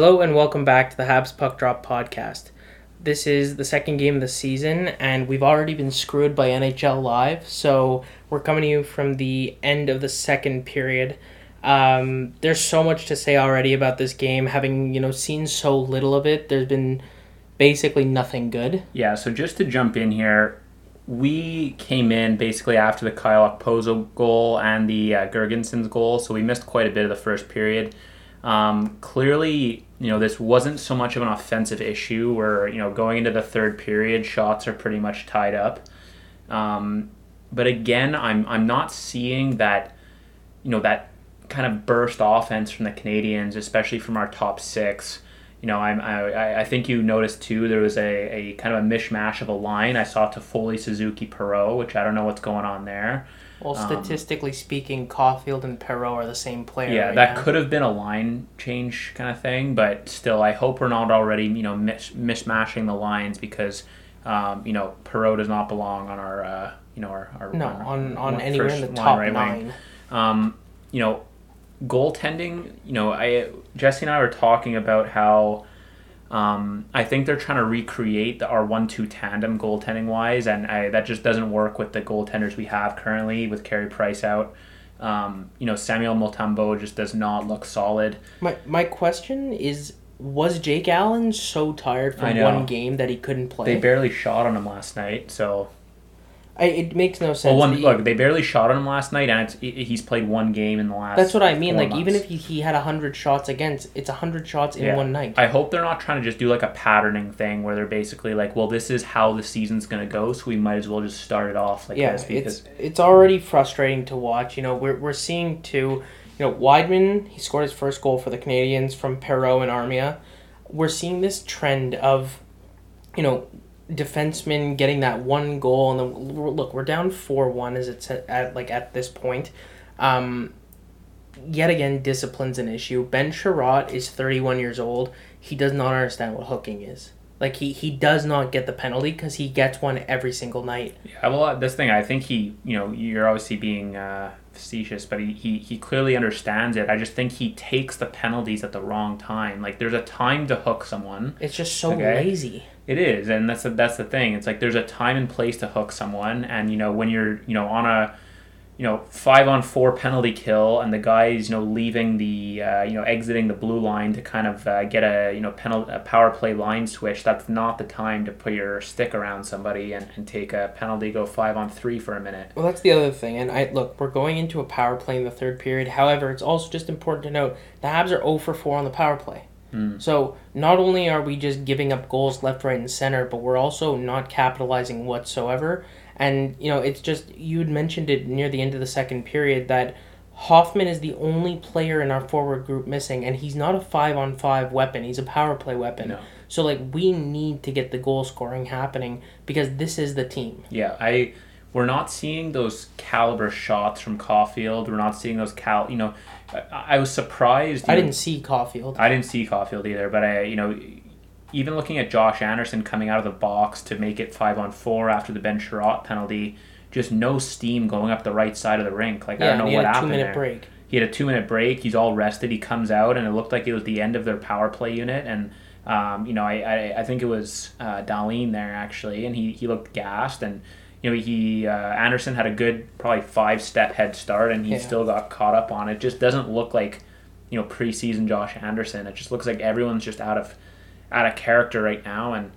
Hello and welcome back to the Habs Puck Drop podcast. This is the second game of the season, and we've already been screwed by NHL Live, so we're coming to you from the end of the second period. Um, there's so much to say already about this game, having you know seen so little of it. There's been basically nothing good. Yeah, so just to jump in here, we came in basically after the Kyle Okposo goal and the uh, Girgensons goal, so we missed quite a bit of the first period. Um, clearly, you know, this wasn't so much of an offensive issue where, you know, going into the third period, shots are pretty much tied up. Um, but again, I'm, I'm not seeing that, you know, that kind of burst offense from the Canadiens, especially from our top six. You know, I'm, I, I think you noticed too, there was a, a kind of a mishmash of a line. I saw Toffoli, Suzuki, Perreault, which I don't know what's going on there. Well, statistically um, speaking, Caufield and Perreault are the same player. Yeah, right that now. could have been a line change kind of thing, but still, I hope we're not already you know mis- mismashing the lines because um, you know Perreault does not belong on our uh, you know our, our no our- on on anywhere in the line top right nine. Um, you know, goaltending. You know, I Jesse and I were talking about how. Um, I think they're trying to recreate the, our one-two tandem goaltending wise, and I, that just doesn't work with the goaltenders we have currently with Carey Price out. Um, you know, Samuel Montembeault just does not look solid. My my question is: Was Jake Allen so tired from one game that he couldn't play? They barely shot on him last night, so I, it makes no sense. well, one look they barely shot on him last night, and it's, he's played one game in the last. That's what I mean. Like even if he, he had hundred shots against, it's hundred shots in Yeah. one night. I hope they're not trying to just do like a patterning thing where they're basically like, well, this is how the season's gonna go, so we might as well just start it off like yeah, this because it's it's already frustrating to watch. You know, we're we're seeing too. You know, Wideman he scored his first goal for the Canadiens from Perreault and Armia. We're seeing this trend of, you know, defensemen getting that one goal, and then look, we're down four one as it's at, at like at this point. Um, yet again, discipline's an issue. Ben Chiarot is thirty one years old. He does not understand what hooking is. Like he, he does not get the penalty because he gets one every single night. Yeah, well, this thing, I think he, you know, you're obviously being uh, facetious, but he, he, he clearly understands it. I just think he takes the penalties at the wrong time. Like, there's a time to hook someone. It's just so Okay. lazy. It is, and that's the, that's the thing. It's like there's a time and place to hook someone, and you know when you're you know on a you know five on four penalty kill, and the guy's you know leaving the uh, you know exiting the blue line to kind of uh, get a you know penalty a power play line switch. That's not the time to put your stick around somebody and, and take a penalty, go five on three for a minute. Well, that's the other thing. And I look, we're going into a power play in the third period. However, it's also just important to note the Habs are 0 for 4 on the power play. Hmm. So not only are we just giving up goals left, right, and center, but we're also not capitalizing whatsoever. And you know, it's just you had mentioned it near the end of the second period that Hoffman is the only player in our forward group missing, and he's not a five on five weapon. He's a power play weapon. No. So like we need to get the goal scoring happening because this is the team. Yeah, I we're not seeing those caliber shots from Caufield. We're not seeing those cal. You know, I, I was surprised. I know, didn't see Caufield. I didn't see Caufield either, but I, you know, even looking at Josh Anderson coming out of the box to make it five on four after the Ben Chiarot penalty, just no steam going up the right side of the rink. Like I don't know what had a two happened minute there. break. He had a two minute break. He's all rested. He comes out, and it looked like it was the end of their power play unit. And um, you know, I, I, I think it was uh, Dahlin there actually, and he, he looked gassed. And you know, he uh, Anderson had a good probably five step head start, and he Yeah. still got caught up on it. Just doesn't look like you know preseason Josh Anderson. It just looks like everyone's just out of out of character right now. And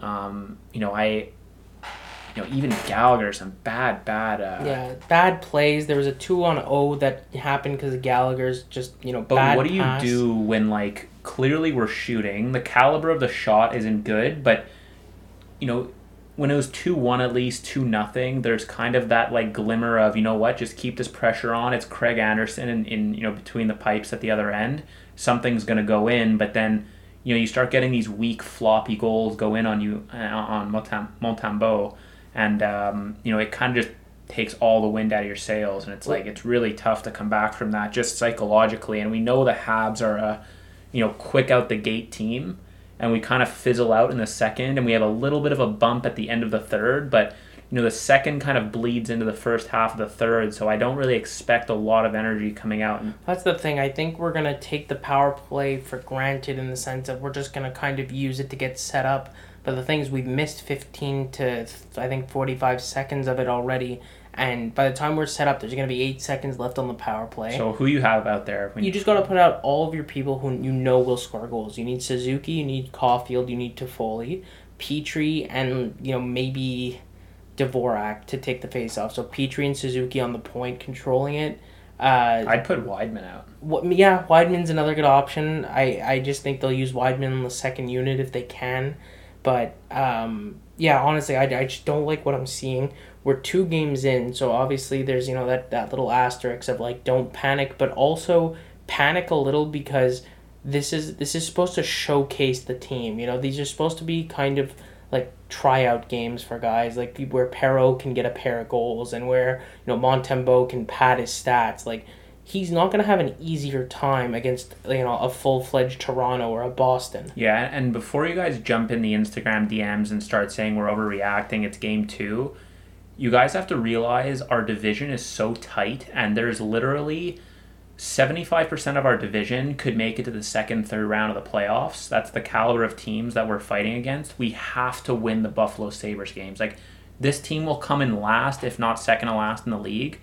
um, you know, I you know even Gallagher some bad bad. Uh, Yeah, bad plays. There was a two on O that happened because Gallagher's just you know But what do you pass. do when like clearly we're shooting, the caliber of the shot isn't good, but you know when it was two one at least two nothing, there's kind of that like glimmer of you know what, just keep this pressure on. It's Craig Anderson in, in you know between the pipes at the other end. Something's gonna go in, but then you know you start getting these weak floppy goals go in on you uh, on Montam- Montembeault, and um, you know it kind of just takes all the wind out of your sails, and it's like it's really tough to come back from that just psychologically. And we know the Habs are a you know quick out the gate team, and we kind of fizzle out in the second, and we have a little bit of a bump at the end of the third, but you know, the second kind of bleeds into the first half of the third, so I don't really expect a lot of energy coming out. That's the thing. I think we're gonna take the power play for granted in the sense of we're just gonna kind of use it to get set up. But the thing is, we've missed fifteen to I think forty five seconds of it already, and by the time we're set up, there's gonna be eight seconds left on the power play. so who you have out there? when you just gotta put out all of your people who you know will score goals. You need Suzuki, you need Caufield, you need Toffoli, Petry, and you know maybe Dvorak to take the face off. So Petry and Suzuki on the point, controlling it. Uh, I'd put Wideman out. what, yeah, Wideman's another good option. I, I just think they'll use Wideman in the second unit if they can. But um, yeah, honestly, I, I just don't like what I'm seeing. We're two games in, so obviously there's you know that, that little asterisk of like don't panic, but also panic a little because this is this is supposed to showcase the team. You know, these are supposed to be kind of like tryout games for guys, like where Perreault can get a pair of goals and where you know Montembeault can pad his stats. Like he's not gonna have an easier time against you know a full fledged Toronto or a Boston. Yeah, and before you guys jump in the Instagram DMs and start saying we're overreacting, it's game two, you guys have to realize our division is so tight, and there's literally 75% of our division could make it to the second, third round of the playoffs. That's the caliber of teams that we're fighting against. We have to win the Buffalo Sabres games. Like, this team will come in last, if not second to last in the league.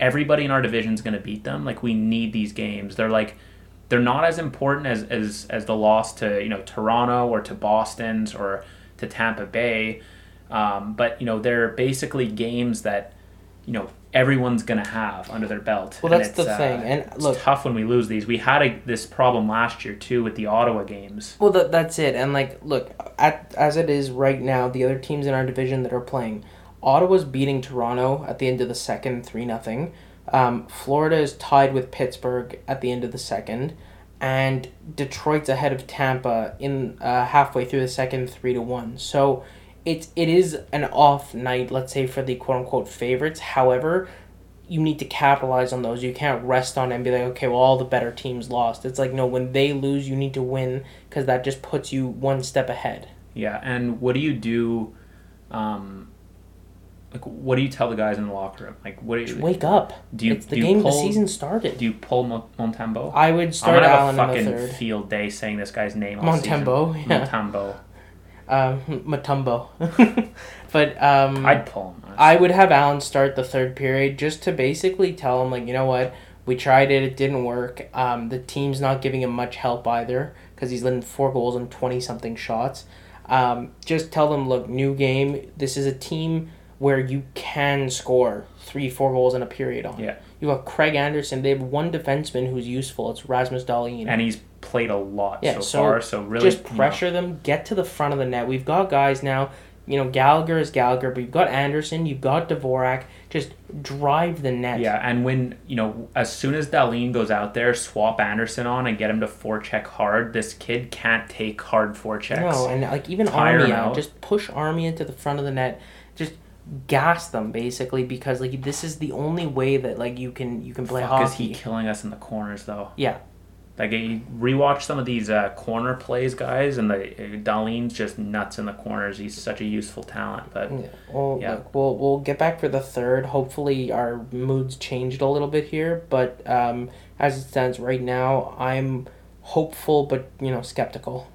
Everybody in our division is going to beat them. Like, we need these games. They're like, they're not as important as, as, as the loss to, you know, Toronto or to Boston's or to Tampa Bay. Um, but, you know, they're basically games that, you know, everyone's going to have under their belt. Well, that's the uh, thing. And it's look, tough when we lose these. We had a, this problem last year too with the Ottawa games. Well, that, that's it. And like, look, at as it is right now, the other teams in our division that are playing, Ottawa's beating Toronto at the end of the second, three nothing. Um, Florida is tied with Pittsburgh at the end of the second, and Detroit's ahead of Tampa in uh, halfway through the second, three to one. So. It's, it is an off night, let's say, for the quote unquote favorites. However, you need to capitalize on those. You can't rest on it and be like, okay, well, all the better teams lost. It's like, no, when they lose, you need to win because that just puts you one step ahead. Yeah, and what do you do? Um, like, what do you tell the guys in the locker room? Like, what do you wake up. do? You, it's the game. pull, the season started. Do you pull Mo- Montembeault? I would I'm start gonna have Allen a in fucking the third. field day saying this guy's name. all season. Montembeault, yeah. Montembeault. Um, Matumbo. but um, I'd pull him. I would have Allen start the third period just to basically tell him, like, you know what, we tried it, it didn't work. Um, the team's not giving him much help either because he's letting four goals and 20 something shots. Um, just tell them, look, new game. This is a team where you can score three, four goals in a period on. Yeah. You have Craig Anderson. They have one defenseman who's useful. It's Rasmus Dahlin. and he's played a lot Yeah, so, so far. So really, just you know, pressure them, get to the front of the net. We've got guys now. You know, Gallagher is Gallagher, but you've got Anderson, you've got Dvorak. Just drive the net. Yeah, and when you know, as soon as Dahlin goes out there, swap Anderson on and get him to forecheck hard. This kid can't take hard forechecks. No, and like even Tire him out. just push Armia into the front of the net. Gas them basically because like this is the only way that like you can you can play Fuck, is he killing us in the corners though? yeah, Like you rewatch some of these uh, corner plays, guys, and the Dahlin's just nuts in the corners. He's such a useful talent, but Yeah, Well, Yeah. look, we'll we'll get back for the third. Hopefully, our moods changed a little bit here, but um, as it stands right now, I'm hopeful, but you know, skeptical.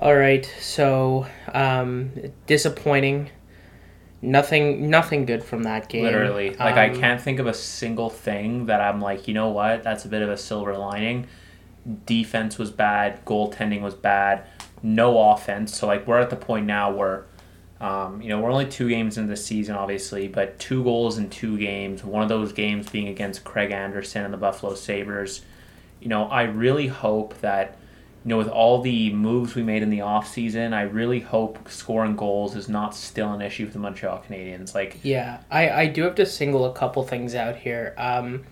All right, so um, disappointing. Nothing, nothing good from that game. literally, like I Um, can't think of a single thing that I'm like, you know what? That's a bit of a silver lining. Defense was bad. Goaltending was bad. No offense. So like we're at the point now where. Um, you know, we're only two games into the season, obviously, but two goals in two games. One of those games being against Craig Anderson and the Buffalo Sabres. You know, I really hope that, you know, with all the moves we made in the offseason, I really hope scoring goals is not still an issue for the Montreal Canadiens. Like, Yeah, I, I do have to single a couple things out here. Um,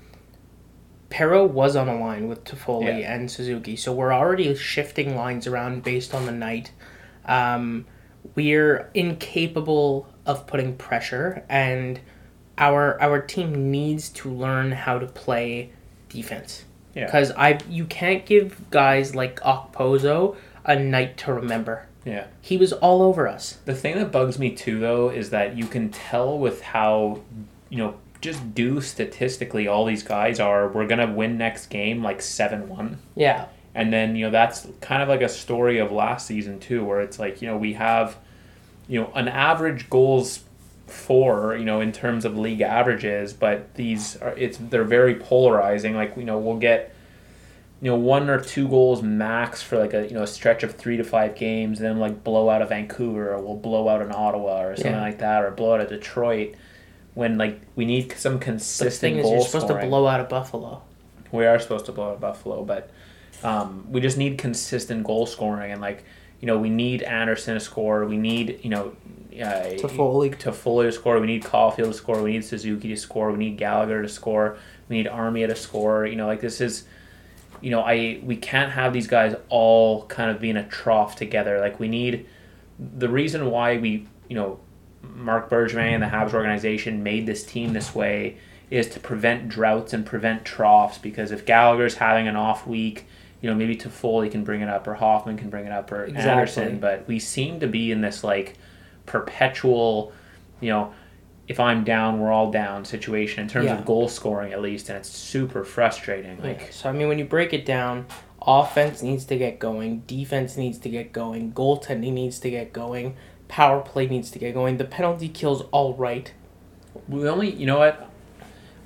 Perreault was on a line with Toffoli Yeah. and Suzuki, so we're already shifting lines around based on the night. Um, we're incapable of putting pressure, and our our team needs to learn how to play defense. Yeah. Because I you can't give guys like Okposo a night to remember. Yeah. He was all over us. The thing that bugs me too, though, is that you can tell with how, you know, just do statistically all these guys are. We're gonna win next game like seven one. Yeah. And then you know that's kind of like a story of last season too, where it's like you know we have, you know, an average goals for you know in terms of league averages, but these are it's they're very polarizing. Like you know we'll get you know one or two goals max for like a you know a stretch of three to five games, and then like blow out of Vancouver, or we'll blow out an Ottawa or something Yeah. like that, or blow out of Detroit. When like we need some The consistent thing is, you're supposed scoring. to blow out of Buffalo. We are supposed to blow out Buffalo, but um, we just need consistent goal scoring, and like you know, we need Anderson to score. We need you know, uh, Toffoli. to Foley to score. We need Caufield to score. We need Suzuki to score. We need Gallagher to score. We need Armia to score. You know, like this is, you know, I we can't have these guys all kind of being a trough together. Like we need the reason why we you know Marc Bergevin and the Habs organization made this team this way is to prevent droughts and prevent troughs because if Gallagher's having an off week, you know, maybe Toffoli can bring it up or Hoffman can bring it up or Exactly. Anderson, but we seem to be in this like perpetual, you know, if I'm down, we're all down situation in terms Yeah. of goal scoring at least, and it's super frustrating. Like, Like, so I mean, when you break it down, offense needs to get going, defense needs to get going, goaltending needs to get going, power play needs to get going. The penalty kills all right. we only, you know what?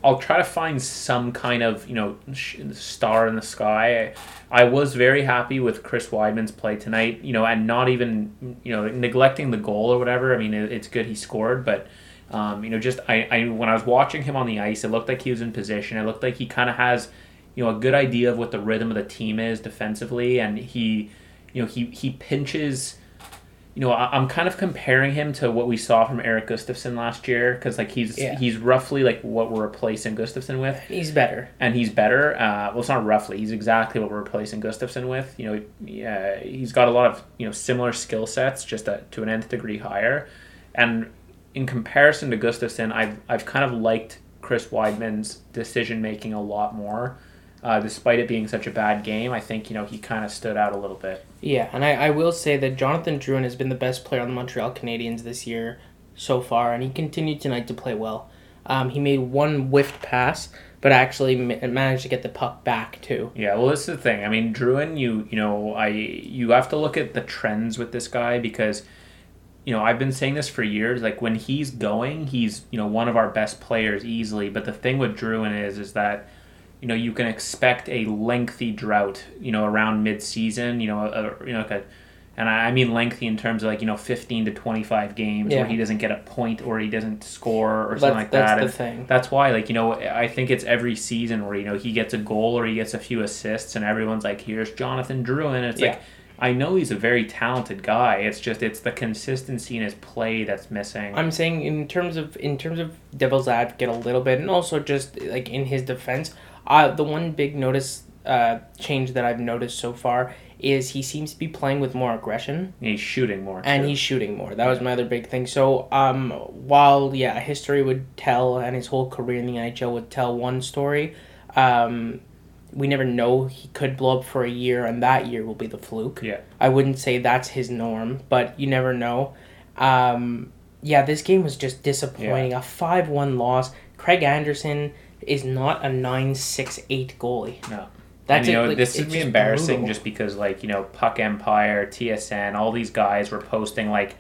I'll try to find some kind of, you know, star in the sky. I, was very happy with Chris Wideman's play tonight, you know, and not even, you know, neglecting the goal or whatever. I mean, it, it's good he scored, but, um, you know, just I, I, when I was watching him on the ice, it looked like he was in position. It looked like he kind of has, you know, a good idea of what the rhythm of the team is defensively, and he, you know, he he pinches you know, I- I'm kind of comparing him to what we saw from Erik Gustafsson last year because like he's Yeah. he's roughly like what we're replacing Gustafsson with, He's better. and he's better. Uh, well, it's not roughly; he's exactly what we're replacing Gustafsson with. You know, yeah, he's got a lot of you know similar skill sets, just a, to an nth degree higher. And in comparison to Gustafson, I've I've kind of liked Chris Wideman's decision making a lot more. Uh, despite it being such a bad game, I think you know he kind of stood out a little bit. Yeah, and I, I will say that Jonathan Drouin has been the best player on the Montreal Canadiens this year so far, and he continued tonight to play well. Um, he made one whiffed pass, but actually ma- managed to get the puck back too. Yeah, well, this is the thing. I mean, Drouin, you you know, I you have to look at the trends with this guy because, you know, I've been saying this for years. Like when he's going, he's you know one of our best players easily. But the thing with Druin is, is that, you know, you can expect a lengthy drought. You know, around mid-season. You know, a, you know, like a, and I mean lengthy in terms of like you know fifteen to twenty-five games Yeah. where he doesn't get a point or he doesn't score or That's, something like that's that. the And- thing. that's why, like, you know, I think it's every season where, you know, he gets a goal or he gets a few assists and everyone's like, here's Jonathan Drew And it's Yeah. like, I know he's a very talented guy. It's just, it's the consistency in his play that's missing. I'm saying in terms of in terms of devil's advocate a little bit, and also just like in his defense, uh, the one big notice uh, change that I've noticed so far is he seems to be playing with more aggression he's shooting more. and he's shooting more. That was my other big thing. So um, while yeah, history would tell and his whole career in the NHL would tell one story. Um, we never know he could blow up for a year, and that year will be the fluke. Yeah. I wouldn't say that's his norm, but you never know. Um, yeah, this game was just disappointing. A 5 1 loss. Craig Anderson is not a nine six eight goalie. No. That's and, you it, know, like, this me just embarrassing brutal. just because, like, you know, Puck Empire, TSN, all these guys were posting, like,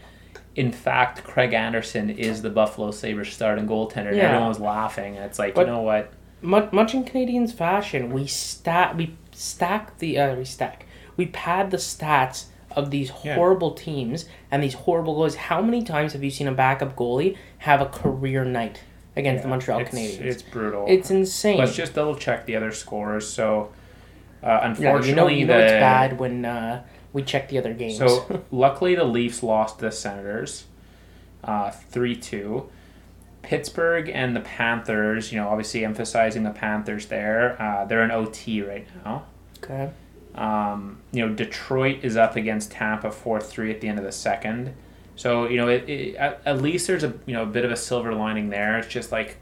in fact, Craig Anderson is the Buffalo Sabres starting goaltender. And Yeah. everyone was laughing. It's like, But- you know what? Much, much in Canadiens fashion, we stack we stack the uh, we stack we pad the stats of these Yeah. horrible teams and these horrible goalies. How many times have you seen a backup goalie have a career night against the Montreal it's, Canadiens? It's brutal. It's insane. Let's just double check the other scores. So, uh, yeah, unfortunately, you know, you know the, it's bad when uh, we check the other games. So, luckily, the Leafs lost the Senators, uh, three two. Pittsburgh and the Panthers. You know, obviously emphasizing the Panthers there. Uh, they're in OT right now. okay. Um, you know, Detroit is up against Tampa four three at the end of the second. So you know, it, it, at, at least there's a you know a bit of a silver lining there. It's just like,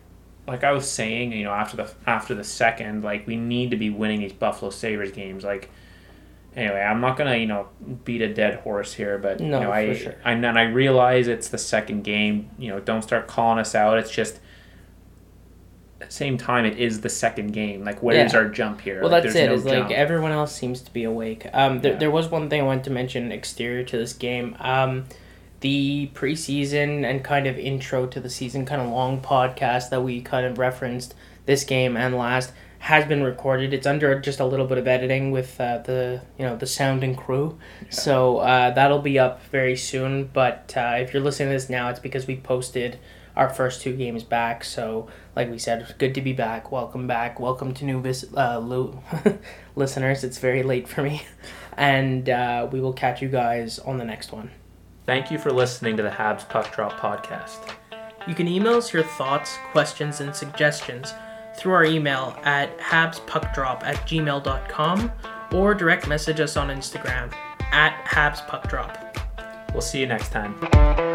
like I was saying, you know, after the after the second, like we need to be winning these Buffalo Sabres games. Like, anyway, I'm not gonna you know beat a dead horse here, but No, you know, for I, sure. I and I realize it's the second game. You know, don't start calling us out. It's just at the same time, it is the second game. Like, where's Yeah. our jump here? Well, Like, that's it. no is like everyone else seems to be awake. Um, there, Yeah. there was one thing I wanted to mention exterior to this game. Um, the preseason and kind of intro to the season, kind of long podcast that we kind of referenced this game and last has been recorded. It's under just a little bit of editing with uh, the you know the sound and crew, so uh, that'll be up very soon. But uh, if you're listening to this now, it's because we posted our first two games back. So, like we said, good to be back. Welcome back. Welcome to new vis- uh, lo- listeners. It's very late for me, and uh, we will catch you guys on the next one. Thank you for listening to the Habs Puck Drop podcast. You can email us your thoughts, questions, and suggestions through our email at habspuckdrop at gmail.com or direct message us on Instagram at habspuckdrop. We'll see you next time.